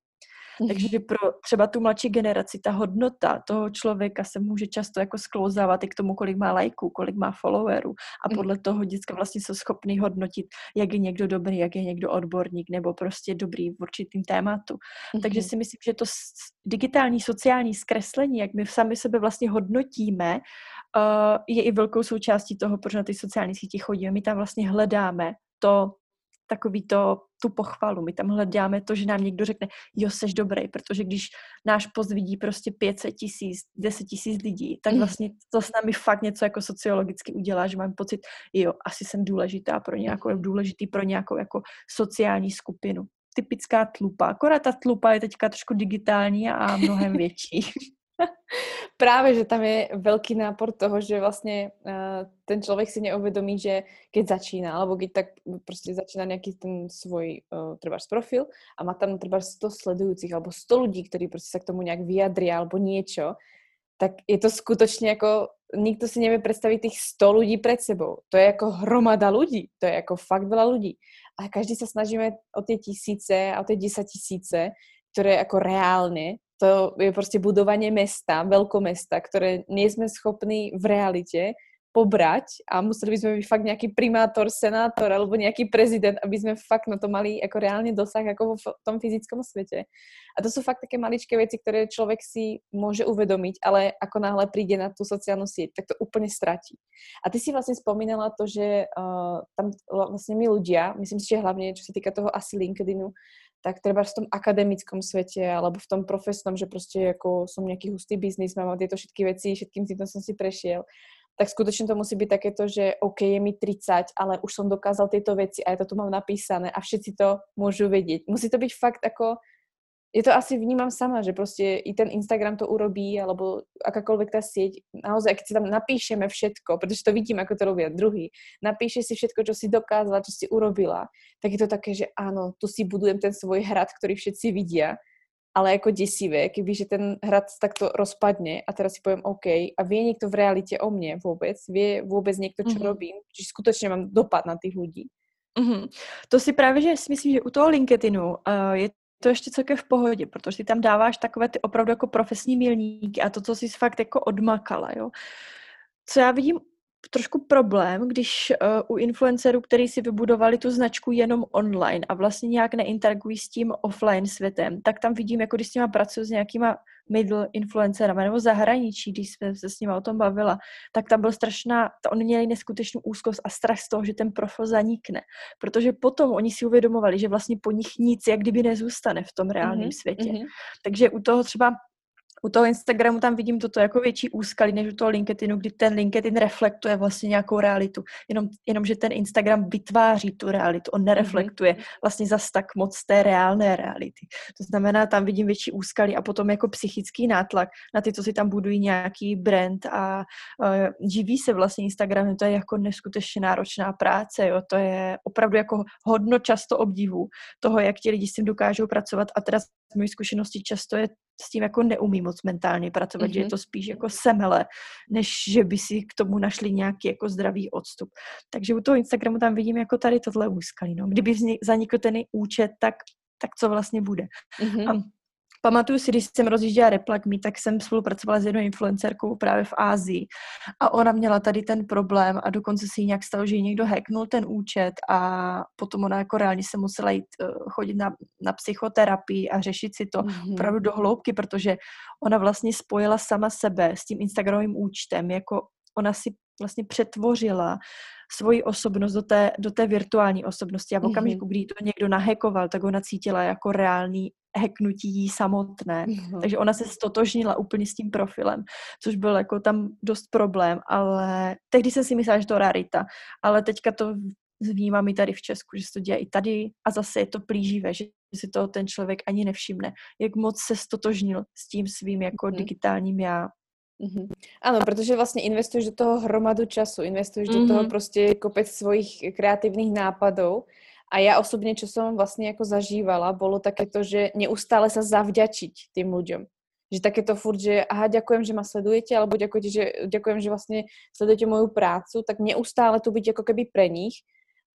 Takže pro třeba tu mladší generaci ta hodnota toho člověka se může často jako sklouzávat i k tomu, kolik má lajků, kolik má followerů a mm. podle toho děcka vlastně jsou schopný hodnotit, jak je někdo dobrý, jak je někdo odborník nebo prostě dobrý v určitým tématu. Takže si myslím, že to digitální sociální zkreslení, jak my sami sebe vlastně hodnotíme, uh, je i velkou součástí toho, proč na ty sociální sítě chodíme. My tam vlastně hledáme to, takový to, tu pochvalu. My tam hledáme to, že nám někdo řekne, jo, seš dobrý, protože když náš post vidí prostě 500 tisíc, 10 tisíc lidí, tak mm. vlastně to s námi fakt něco jako sociologicky udělá, že mám pocit, jo, asi jsem důležitá pro nějakou, důležitý pro nějakou jako sociální skupinu. Typická tlupa, akorát ta tlupa je teďka trošku digitální a mnohem *laughs* větší. *laughs* Práve, že tam je veľký nápor toho, že vlastne uh, ten človek si neuvedomí, že keď začína, alebo keď tak proste začína nejaký ten svoj uh, profil a má tam trebárs 100 sledujúcich alebo 100 ľudí, ktorí proste sa k tomu nejak vyjadria alebo niečo, tak je to skutočne ako, nikto si nevie predstaviť tých 100 ľudí pred sebou. To je ako hromada ľudí, to je ako fakt veľa ľudí. A každý sa snažíme o tie tisíce a o tie desať tisíce, ktoré ako reálne to je proste budovanie mesta, veľkomesta, ktoré nie sme schopní v realite pobrať a museli by sme byť fakt nejaký primátor, senátor alebo nejaký prezident, aby sme fakt na to mali ako reálne dosah ako v tom fyzickom svete. A to sú fakt také maličké veci, ktoré človek si môže uvedomiť, ale ako náhle príde na tú sociálnu sieť, tak to úplne stratí. A ty si vlastne spomínala to, že uh, tam vlastne my ľudia, myslím si, že hlavne čo sa týka toho asi LinkedInu, tak treba v tom akademickom svete alebo v tom profesnom, že proste ako som nejaký hustý biznis, mám tieto všetky veci, všetkým týmto som si prešiel, tak skutočne to musí byť takéto, že OK, je mi 30, ale už som dokázal tieto veci a ja to tu mám napísané a všetci to môžu vedieť. Musí to byť fakt ako je to asi vnímam sama, že proste i ten Instagram to urobí, alebo akákoľvek tá sieť, naozaj, keď si tam napíšeme všetko, pretože to vidím, ako to robia druhý, napíše si všetko, čo si dokázala, čo si urobila, tak je to také, že áno, tu si budujem ten svoj hrad, ktorý všetci vidia, ale ako desivé, kebyže ten hrad takto rozpadne a teraz si poviem OK a vie niekto v realite o mne vôbec, vie vôbec niekto, čo mm-hmm. robím, čiže skutočne mám dopad na tých ľudí. Mm-hmm. To si právě, že si myslím, že u toho LinkedInu uh, je to ještě celkem v pohodě, protože ty tam dáváš takové ty opravdu jako profesní milníky a to, co jsi fakt jako odmakala, jo. Co já vidím trošku problém, když uh, u influencerů, kteří si vybudovali tu značku jenom online a vlastně nějak neinteragují s tím offline světem, tak tam vidím, jako když s nima pracuji s nějakýma middle influencerama nebo zahraničí, když jsme se s nimi o tom bavila, tak tam byl strašná, to oni měli neskutečnou úzkost a strach z toho, že ten profil zanikne. Protože potom oni si uvědomovali, že vlastně po nich nic jak kdyby nezůstane v tom reálném mm-hmm. světě. Mm-hmm. Takže u toho třeba u toho Instagramu tam vidím toto jako větší úskalí než u toho LinkedInu, kdy ten LinkedIn reflektuje vlastně nějakou realitu. Jenom, jenom že ten Instagram vytváří tu realitu, on nereflektuje mhm. vlastně zas tak moc té reálné reality. To znamená, tam vidím větší úskalí a potom jako psychický nátlak na ty, co si tam budují nějaký brand a uh, živí se vlastně Instagram, to je jako neskutečně náročná práce, jo? to je opravdu jako hodno často obdivu toho, jak ti lidi s tím dokážou pracovat a teda z mojí zkušenosti často je s tím jako neumí moc mentálně pracovat, mm-hmm. že je mhm. to spíš jako semele, než že by si k tomu našli nějaký jako zdravý odstup. Takže u toho Instagramu tam vidím jako tady tohle úskalí. No. Kdyby zanikl ten účet, tak, tak co vlastně bude. Mm-hmm. A Pamatuju si, když jsem rozjížděla Me, tak jsem spolupracovala s jednou influencerkou právě v Ázii a ona měla tady ten problém a dokonce si jí nějak stalo, že jí někdo hacknul ten účet a potom ona jako reálně se musela jít uh, chodit na, na psychoterapii a řešit si to mm-hmm. opravdu do hloubky, protože ona vlastně spojila sama sebe s tím Instagramovým účtem, jako ona si vlastně přetvořila svoji osobnost do té, do té virtuální osobnosti. A v mhm. okamžiku, kdy to někdo nahekoval, tak ona cítila jako reálný heknutí jí samotné. Mm-hmm. Takže ona se stotožnila úplně s tím profilem, což byl jako tam dost problém, ale tehdy jsem si myslela, že to rarita, ale teďka to vnímám i tady v Česku, že se to děje i tady a zase je to plíživé, že si to ten člověk ani nevšimne, jak moc se stotožnil s tím svým jako mm-hmm. digitálním já. Mm-hmm. Ano, protože vlastně investuješ do toho hromadu času, investuješ mm-hmm. do toho mhm. prostě kopec svojich kreativních nápadů a ja osobne, čo som vlastne ako zažívala, bolo takéto, že neustále sa zavďačiť tým ľuďom. Že takéto furt, že aha, ďakujem, že ma sledujete, alebo ďakujete, že, ďakujem, že vlastne sledujete moju prácu, tak neustále tu byť ako keby pre nich.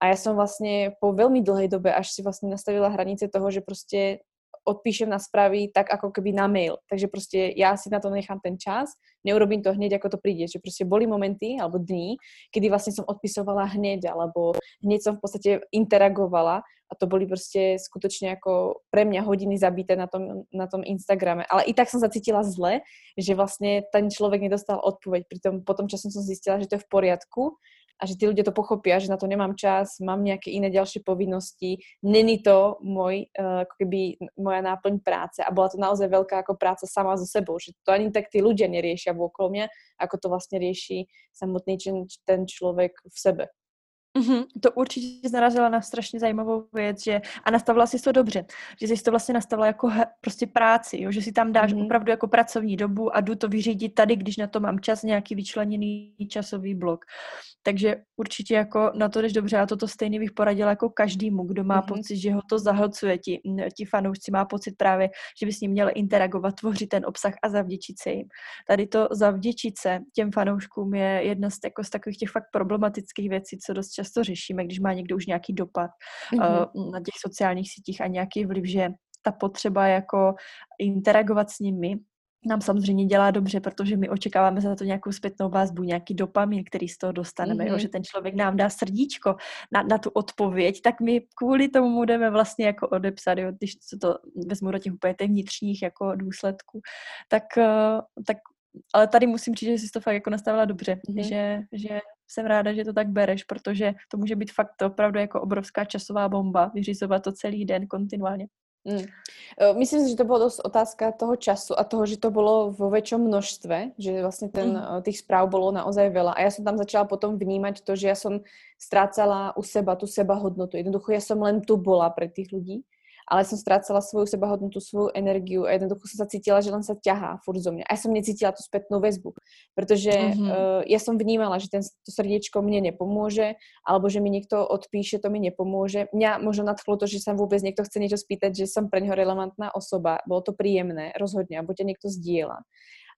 A ja som vlastne po veľmi dlhej dobe až si vlastne nastavila hranice toho, že proste odpíšem na správy tak ako keby na mail. Takže proste ja si na to nechám ten čas, neurobím to hneď, ako to príde. Že proste boli momenty alebo dní, kedy vlastne som odpisovala hneď, alebo hneď som v podstate interagovala a to boli proste skutočne ako pre mňa hodiny zabité na tom, na tom Instagrame. Ale i tak som sa cítila zle, že vlastne ten človek nedostal odpoveď. Pritom potom časom som zistila, že to je v poriadku, a že tí ľudia to pochopia, že na to nemám čas, mám nejaké iné ďalšie povinnosti, není to môj, uh, ako keby moja náplň práce a bola to naozaj veľká ako práca sama so sebou, že to ani tak tí ľudia neriešia okolo mňa, ako to vlastne rieši samotný ten človek v sebe. Mm-hmm, to určitě narazila na strašně zajímavou věc, že a nastavila si to dobře, že jsi to vlastně nastavila jako he, prostě práci, jo, že si tam dáš mm-hmm. opravdu jako pracovní dobu a jdu to vyřídit tady, když na to mám čas, nějaký vyčleněný časový blok. Takže určitě jako na to jdeš dobře a toto stejný bych poradila jako každému, kdo má mm-hmm. pocit, že ho to zahlcuje, ti, ti fanoušci má pocit právě, že by s ním měl interagovat, tvořit ten obsah a zavděčit se jim. Tady to zavděčit se těm fanouškům je jedna z, jako, z takových těch fakt problematických věcí, co dost často řešíme, když má někdo už nějaký dopad mm-hmm. uh, na těch sociálních sítích a nějaký vliv, že ta potřeba jako interagovat s nimi nám samozřejmě dělá dobře, protože my očekáváme za to nějakou zpětnou vazbu, nějaký dopamin, který z toho dostaneme, mm-hmm. jo, že ten člověk nám dá srdíčko na, na tu odpověď, tak my kvůli tomu budeme vlastně jako odepsat, jo, když se to vezmu do těch úplně těch vnitřních jako důsledků, tak, uh, tak ale tady musím říct, že jsi to fakt jako nastavila dobře, mm-hmm. že, že jsem ráda, že to tak bereš, protože to může být fakt opravdu jako obrovská časová bomba, vyřizovat to celý den kontinuálně. Mm. Myslím si, že to bolo dosť otázka toho času a toho, že to bolo vo väčšom množstve, že vlastne ten, mm. tých správ bolo naozaj veľa. A ja som tam začala potom vnímať to, že ja som strácala u seba tú seba hodnotu. Jednoducho ja som len tu bola pre tých ľudí ale som strácala svoju sebahodnotu, svoju energiu a jednoducho som sa cítila, že len sa ťahá furt zo mňa. A ja som necítila tú spätnú väzbu, pretože mm-hmm. uh, ja som vnímala, že ten, to srdiečko mne nepomôže, alebo že mi niekto odpíše, to mi nepomôže. Mňa možno nadchlo to, že sa vôbec niekto chce niečo spýtať, že som pre neho relevantná osoba. Bolo to príjemné, rozhodne, alebo ťa niekto zdieľa.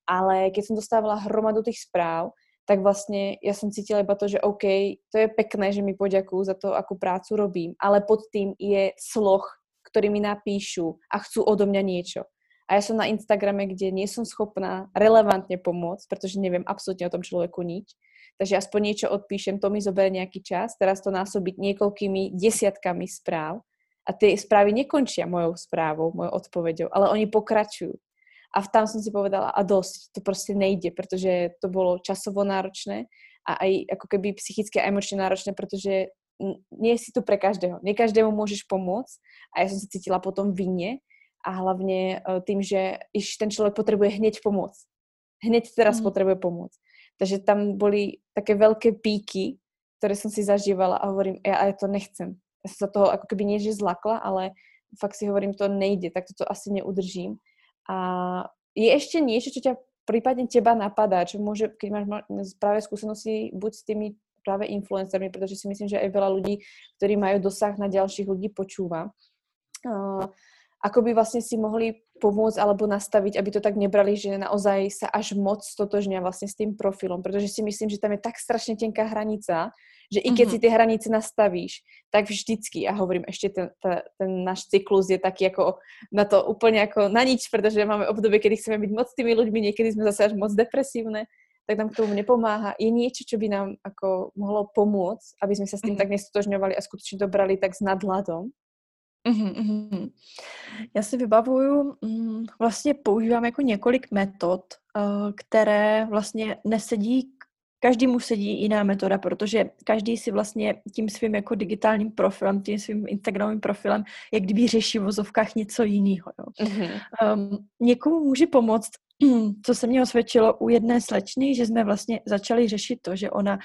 Ale keď som dostávala hromadu tých správ, tak vlastne ja som cítila iba to, že OK, to je pekné, že mi poďakujú za to, akú prácu robím, ale pod tým je sloh ktorí mi napíšu a chcú odo mňa niečo. A ja som na Instagrame, kde nie som schopná relevantne pomôcť, pretože neviem absolútne o tom človeku nič. Takže aspoň niečo odpíšem, to mi zoberie nejaký čas. Teraz to násobiť niekoľkými desiatkami správ. A tie správy nekončia mojou správou, mojou odpoveďou, ale oni pokračujú. A tam som si povedala, a dosť, to prostě nejde, protože to bolo časovo náročné a aj ako keby psychicky a emočne náročné, protože nie si tu pre každého. Nie každému môžeš pomôcť a ja som sa cítila potom vinne a hlavne e, tým, že iš ten človek potrebuje hneď pomôcť. Hneď teraz mm. potrebuje pomôcť. Takže tam boli také veľké píky, ktoré som si zažívala a hovorím, ja, ja to nechcem. Ja som sa toho ako keby nie, že zlakla, ale fakt si hovorím, to nejde, tak toto asi neudržím. A je ešte niečo, čo ťa prípadne teba napadá, čo môže, keď máš práve skúsenosti buď s tými práve influencermi, pretože si myslím, že aj veľa ľudí, ktorí majú dosah na ďalších ľudí, počúva. Uh, ako by vlastne si mohli pomôcť alebo nastaviť, aby to tak nebrali, že naozaj sa až moc stotožňa vlastne s tým profilom, pretože si myslím, že tam je tak strašne tenká hranica, že i keď si tie hranice nastavíš, tak vždycky, a hovorím, ešte ten, ten, ten náš cyklus je taký ako na to úplne ako na nič, pretože máme obdobie, kedy chceme byť moc s tými ľuďmi, niekedy sme zase až moc depresívne, tak nám k tomu nepomáha. Je niečo, čo by nám ako mohlo pomôcť, aby sme sa s tým mm-hmm. tak nestotožňovali a skutečne to brali tak s nadhľadom? Mm-hmm. Já si vybavuju, mm, vlastně používám jako několik metod, uh, které vlastně nesedí, každý mu sedí jiná metoda, protože každý si vlastně tím svým jako digitálním profilem, tím svým Instagramovým profilem, jak kdyby řeší v vozovkách něco jiného. Um, někomu může pomoct, *clears throat* co se mě osvědčilo u jedné slečny, že jsme vlastně začali řešit to, že ona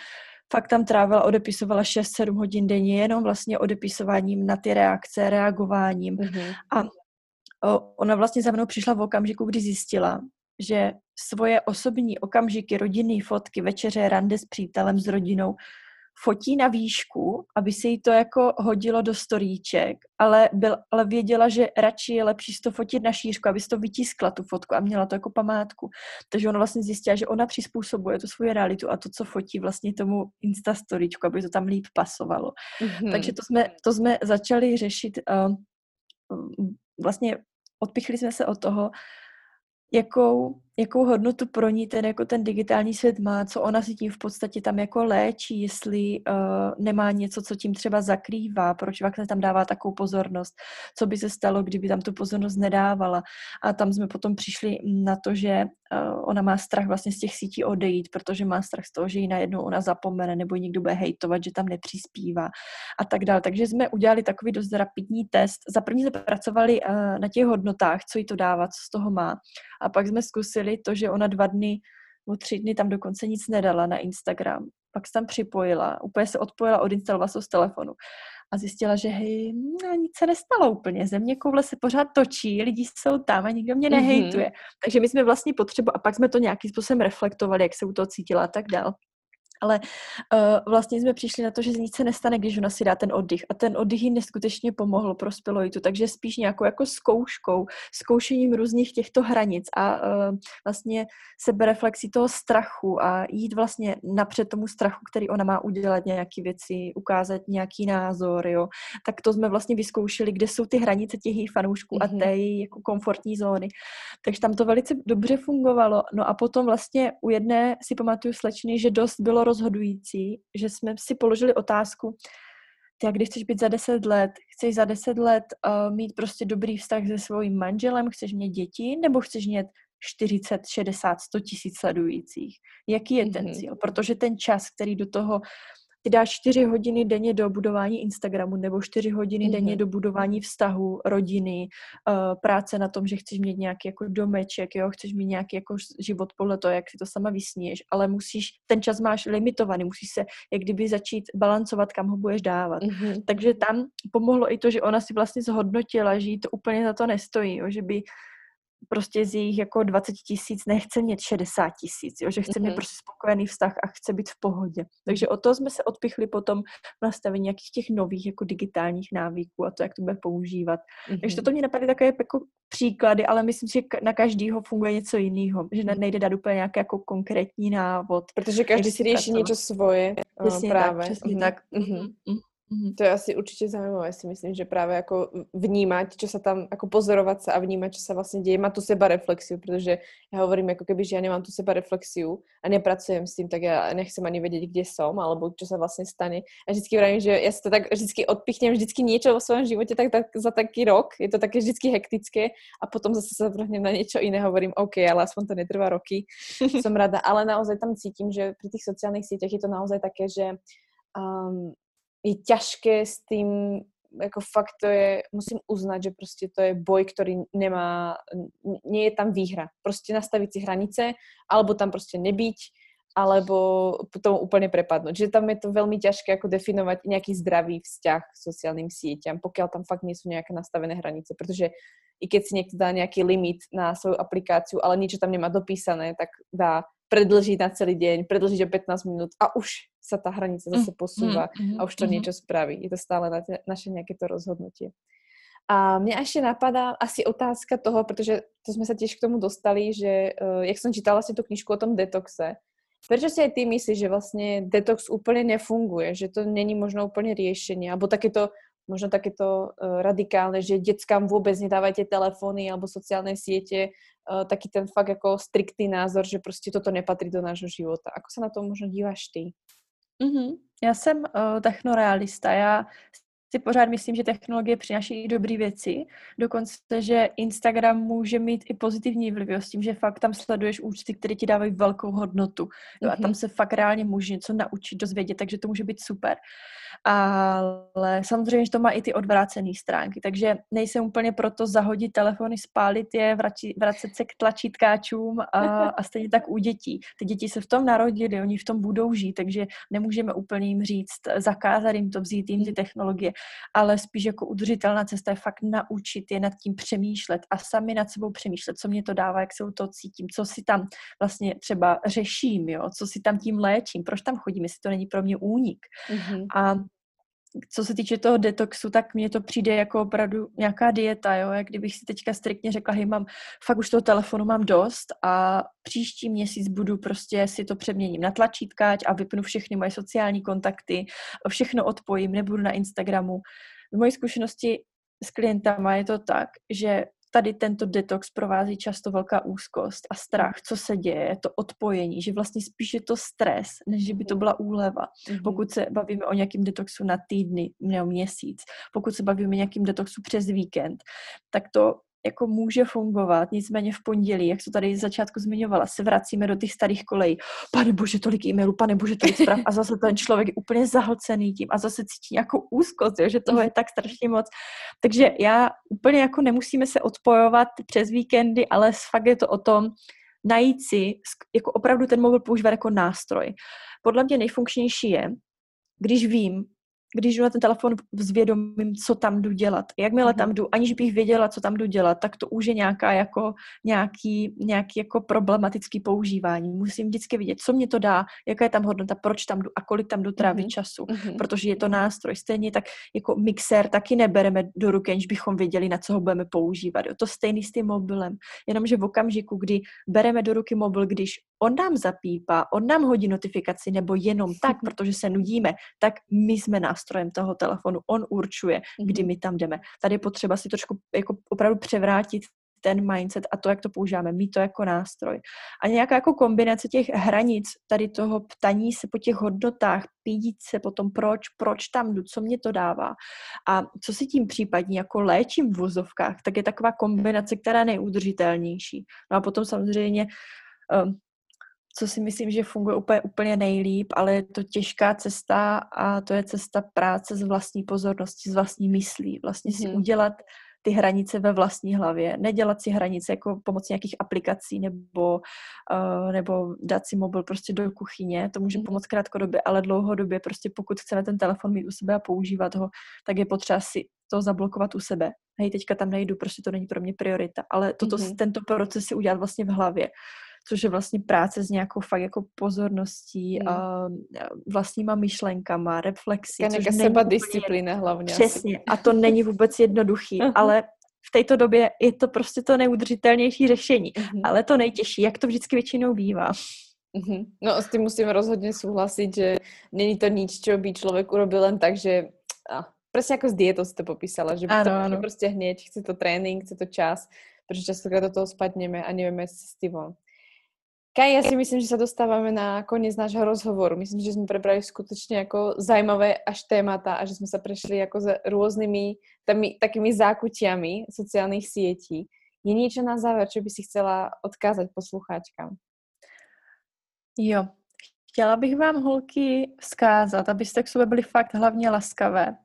fakt tam trávila, odepisovala 6-7 hodin denně jenom vlastně odepisováním na ty reakce, reagováním. Mm-hmm. A ona vlastně za mnou přišla v okamžiku, kdy zjistila, že svoje osobní okamžiky, rodinné fotky, večeře, rande s přítelem, s rodinou fotí na výšku, aby se jí to jako hodilo do storíček, ale, byl, ale věděla, že radši je lepší to fotit na šířku, aby to vytiskla tu fotku a měla to jako památku. Takže ona vlastně zjistila, že ona přizpůsobuje tu svoji realitu a to, co fotí vlastně tomu Insta storíčku, aby to tam líp pasovalo. Mm-hmm. Takže to jsme, to jsme začali řešit uh, vlastně odpichli jsme se od toho, jakou, jakou hodnotu pro ní ten, jako ten digitální svět má, co ona si tím v podstatě tam jako léčí, jestli uh, nemá něco, co tím třeba zakrývá, proč vlastně tam dává takovou pozornost, co by se stalo, kdyby tam tu pozornost nedávala. A tam jsme potom přišli na to, že uh, ona má strach vlastně z těch sítí odejít, protože má strach z toho, že ji najednou ona zapomene nebo někdo bude hejtovat, že tam nepřispívá a tak dále. Takže jsme udělali takový dost rapidní test. Za první jsme pracovali uh, na těch hodnotách, co jí to dává, co z toho má. A pak jsme zkusili to, že ona dva dny nebo tři dny tam dokonce nic nedala na Instagram. Pak se tam připojila, úplně se odpojila, odinstalovala se z telefonu a zjistila, že hej, no, nic se nestalo úplně. Země koule se pořád točí, lidi jsou tam a nikdo mě nehejtuje. Mm-hmm. Takže my jsme vlastně potřebu, a pak jsme to nějakým způsobem reflektovali, jak se u toho cítila a tak dál ale uh, vlastně jsme přišli na to, že nic se nestane, když ona si dá ten oddych. A ten oddych jí neskutečně pomohl pro spiloitu, takže spíš nějakou jako zkouškou, zkoušením různých těchto hranic a uh, vlastně sebereflexí toho strachu a jít vlastně napřed tomu strachu, který ona má udělat nějaké věci, ukázat nějaký názor, jo. Tak to jsme vlastně vyzkoušeli, kde jsou ty hranice těch jejich fanoušků mm-hmm. a mhm. té jako komfortní zóny. Takže tam to velice dobře fungovalo. No a potom vlastně u jedné si pamatuju slečny, že dost bylo rozhodující, že jsme si položili otázku, ty, když chceš být za 10 let, chceš za 10 let uh, mít prostě dobrý vztah se svým manželem, chceš mít děti, nebo chceš mít 40, 60, 100 tisíc sledujících. Jaký je ten mm-hmm. cíl? Protože ten čas, který do toho ty dáš čtyři hodiny denně do budování Instagramu nebo čtyři hodiny mm-hmm. denně do budování vztahu, rodiny, uh, práce na tom, že chceš mít nějaký jako domeček, jo, chceš mít nějaký jako život podle toho, jak si to sama vysníš, ale musíš, ten čas máš limitovaný, musíš se jak kdyby začít balancovat, kam ho budeš dávat. Mm-hmm. Takže tam pomohlo i to, že ona si vlastně zhodnotila, že jí to úplně za to nestojí, jo, že by prostě z jejich jako 20 tisíc nechce mít 60 tisíc, že chce mm-hmm. mít prostě spokojený vztah a chce být v pohodě. Takže o to jsme se odpichli potom v nastavení nějakých těch nových jako digitálních návyků a to, jak to bude používat. Mm-hmm. Takže to mě napadly takové jako příklady, ale myslím si, že na každýho funguje něco jiného, že nejde dát úplně nějaký jako konkrétní návod. Protože každý si řeší něco svoje. Přesně právě. tak, přesně mm-hmm. tak. Mm-hmm. Mm-hmm. To je asi určitě zajímavé, si myslím, že právě jako vnímať, čo sa tam, jako pozorovat se a vnímať, čo sa vlastně děje, má tu seba reflexiu, protože já hovorím, jako keby, že já nemám tu seba reflexiu a nepracujem s tím, tak já nechcem ani vědět, kde som, alebo čo sa vlastně stane. A vždycky vravím, že já si to tak vždycky odpichnem, vždycky niečo vo svém životě tak, tak za taký rok, je to také vždycky hektické a potom zase se vrhnem na niečo iné, hovorím, OK, ale aspoň to netrvá roky, *laughs* som rada, ale naozaj tam cítím, že pri tých sociálnych sieťach je to naozaj také, že um, je ťažké s tým, jako fakt to je, musím uznat, že prostě to je boj, který nemá, nie je tam výhra. Prostě nastavit si hranice, alebo tam prostě nebyť, alebo potom úplně prepadnout. Že tam je to velmi těžké jako definovat nějaký zdravý vzťah k sociálním síťám, pokud tam fakt nejsou nějaké nastavené hranice, protože i keď si někdo dá nějaký limit na svou aplikáciu, ale niečo tam nemá dopísané, tak dá predlžiť na celý deň, predlžiť o 15 minút a už sa tá hranica zase mm, posúva mm, mm, a už to mm. niečo spraví. Je to stále na naše nejaké to rozhodnutie. A mňa ešte napadá asi otázka toho, protože to sme sa tiež k tomu dostali, že uh, jak som čítala si tú knižku o tom detoxe, prečo si aj ty myslíš, že vlastne detox úplne nefunguje, že to není možno úplne riešenie, alebo takéto možno takéto uh, radikálne, že deckám vôbec nedávajte telefóny alebo sociálne siete, uh, taký ten fakt jako striktný názor, že prostě toto nepatří do nášho života. Ako sa na to možno díváš ty? Mm-hmm. Já jsem uh, technorealista. Já si pořád myslím, že technologie přináší i dobré věci. Dokonce, že Instagram může mít i pozitivní vliv s tím, že fakt tam sleduješ účty, které ti dávají velkou hodnotu. Mm-hmm. A tam mhm. se fakt reálně může něco naučit, dozvědět, takže to může být super ale samozřejmě, že to má i ty odvrácené stránky, takže nejsem úplně proto zahodit telefony, spálit je, vrači, vracet se k tlačítkáčům a, a stejně tak u dětí. Ty děti se v tom narodili, oni v tom budou žít, takže nemůžeme úplně jim říct, zakázat jim to, vzít jim ty technologie, ale spíš jako udržitelná cesta je fakt naučit je nad tím přemýšlet a sami nad sebou přemýšlet, co mě to dává, jak se u toho cítím, co si tam vlastně třeba řeším, jo, co si tam tím léčím, proč tam chodím, jestli to není pro mě únik. Mm-hmm. A co se týče toho detoxu, tak mně to přijde jako opravdu nějaká dieta, jo, jak kdybych si teďka striktně řekla, hej, mám, fakt už toho telefonu mám dost a příští měsíc budu prostě si to přeměním na tlačítkáč a vypnu všechny moje sociální kontakty, všechno odpojím, nebudu na Instagramu. V mojí zkušenosti s klientama je to tak, že tady tento detox provází často velká úzkost a strach, co se děje, to odpojení, že vlastně spíš je to stres, než že by to byla úleva. Mm-hmm. Pokud se bavíme o nějakém detoxu na týdny nebo měsíc, pokud se bavíme o nějakém detoxu přes víkend, tak to jako může fungovat, nicméně v pondělí, jak to tady z začátku zmiňovala, se vracíme do těch starých kolejí. Pane bože, tolik e-mailů, pane bože, tolik zpráv a zase ten člověk je úplně zahlcený tím a zase cítí nějakou úzkost, jo, že toho je tak strašně moc. Takže já úplně jako nemusíme se odpojovat přes víkendy, ale fakt je to o tom, najít si, jako opravdu ten mobil používat jako nástroj. Podle mě nejfunkčnější je, když vím, když jdu na ten telefon zvědomím, co tam jdu dělat. Jakmile tam jdu, aniž bych věděla, co tam jdu dělat, tak to už je nějaká jako, nějaký, nějaký jako problematický používání. Musím vždycky vidět, co mě to dá, jaká je tam hodnota, proč tam jdu a kolik tam jdu trávit mm-hmm. času, mm-hmm. protože je to nástroj. Stejně tak jako mixér taky nebereme do ruky, aniž bychom věděli, na co ho budeme používat. Jo. To stejný s tím mobilem. Jenomže v okamžiku, kdy bereme do ruky mobil, když on nám zapípá, on nám hodí notifikaci nebo jenom *laughs* tak, protože se nudíme, tak my jsme nástrojem toho telefonu. On určuje, kdy mhm. my tam jdeme. Tady je potřeba si trošku jako opravdu převrátit ten mindset a to, jak to používáme, mít to jako nástroj. A nějaká jako kombinace těch hranic, tady toho ptaní se po těch hodnotách, pídit se potom proč, proč tam jdu, co mě to dává a co si tím případně jako léčím v vozovkách, tak je taková kombinace, která je nejudržitelnější. No a potom samozřejmě um, co si myslím, že funguje úplně, úplně nejlíp, ale je to těžká cesta a to je cesta práce s vlastní pozorností, s vlastní myslí. Vlastně si mm. udělat ty hranice ve vlastní hlavě, nedělat si hranice jako pomocí nějakých aplikací nebo, uh, nebo dát si mobil prostě do kuchyně, to může mm. pomoct krátkodobě, ale dlouhodobě prostě pokud chceme ten telefon mít u sebe a používat ho, tak je potřeba si to zablokovat u sebe. Hej, teďka tam nejdu, prostě to není pro mě priorita, ale toto, mm-hmm. tento proces si udělat vlastně v hlavě což je vlastně práce s nějakou fakt jako pozorností, hmm. a vlastníma myšlenkama, reflexí. Nějaká seba disciplína hlavně. Přesně. Asi. A to není vůbec jednoduchý, *laughs* ale v této době je to prostě to neudržitelnější řešení. Mm-hmm. Ale to nejtěžší, jak to vždycky většinou bývá. Mm-hmm. No s tím musím rozhodně souhlasit, že není to nič, čo by člověk urobil len tak, že a, presne ako s dietou si to popísala, že Áno, to áno. proste hneď, chce to trénink, chce to čas, pretože častokrát do toho spadneme a nevieme z cesty von. Kaj, ja si myslím, že sa dostávame na koniec nášho rozhovoru. Myslím, že sme prebrali skutočne ako zaujímavé až témata a že sme sa prešli ako s rôznymi tami, takými zákutiami sociálnych sietí. Je niečo na záver, čo by si chcela odkázať poslucháčkám? Jo, chtěla bych vám, holky, vzkázat, abyste k sobě byli fakt hlavně laskavé.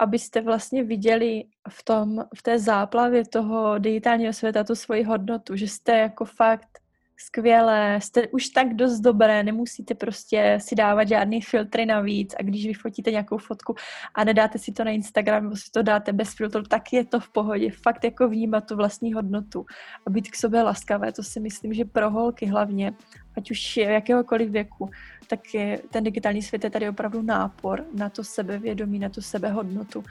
Abyste vlastně viděli v tom, v té záplavě toho digitálního světa tu svoji hodnotu, že jste jako fakt skvělé, jste už tak dost dobré, nemusíte prostě si dávat žádný filtry navíc a když vyfotíte nějakou fotku a nedáte si to na Instagram nebo si to dáte bez filtru, tak je to v pohodě. Fakt jako vnímat tu vlastní hodnotu a být k sobě laskavé, to si myslím, že pro holky hlavně, ať už je jakéhokoliv věku, tak je, ten digitální svět je tady opravdu nápor na to sebevědomí, na tu sebehodnotu.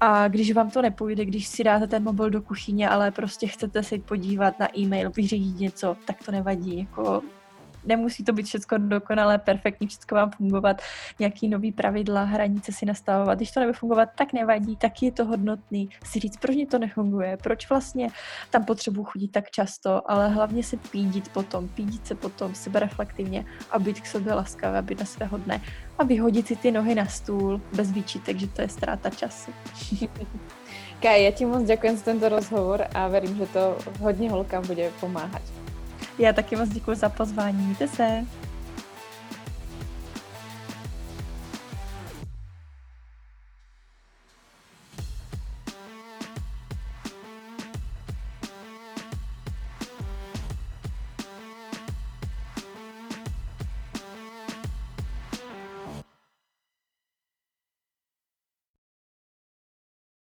A když vám to nepůjde, když si dáte ten mobil do kuchyně, ale prostě chcete se podívat na e-mail, vyřídit něco, tak to nevadí. Jako nemusí to být všechno dokonalé, perfektní, všechno vám fungovat, nějaký nový pravidla, hranice si nastavovat. Když to nebude fungovat, tak nevadí, tak je to hodnotný. Si říct, proč mi to nefunguje, proč vlastně tam potřebuji chodit tak často, ale hlavně se pídit potom, pídit se potom sebereflektivně a být k sobě laskavé, být na své hodné a vyhodit si ty nohy na stůl bez výčitek, že to je ztráta času. Kaj, ja ti moc ďakujem za tento rozhovor a verím, že to hodně holkám bude pomáhať. Já taky moc děkuji za pozvání. Mějte se.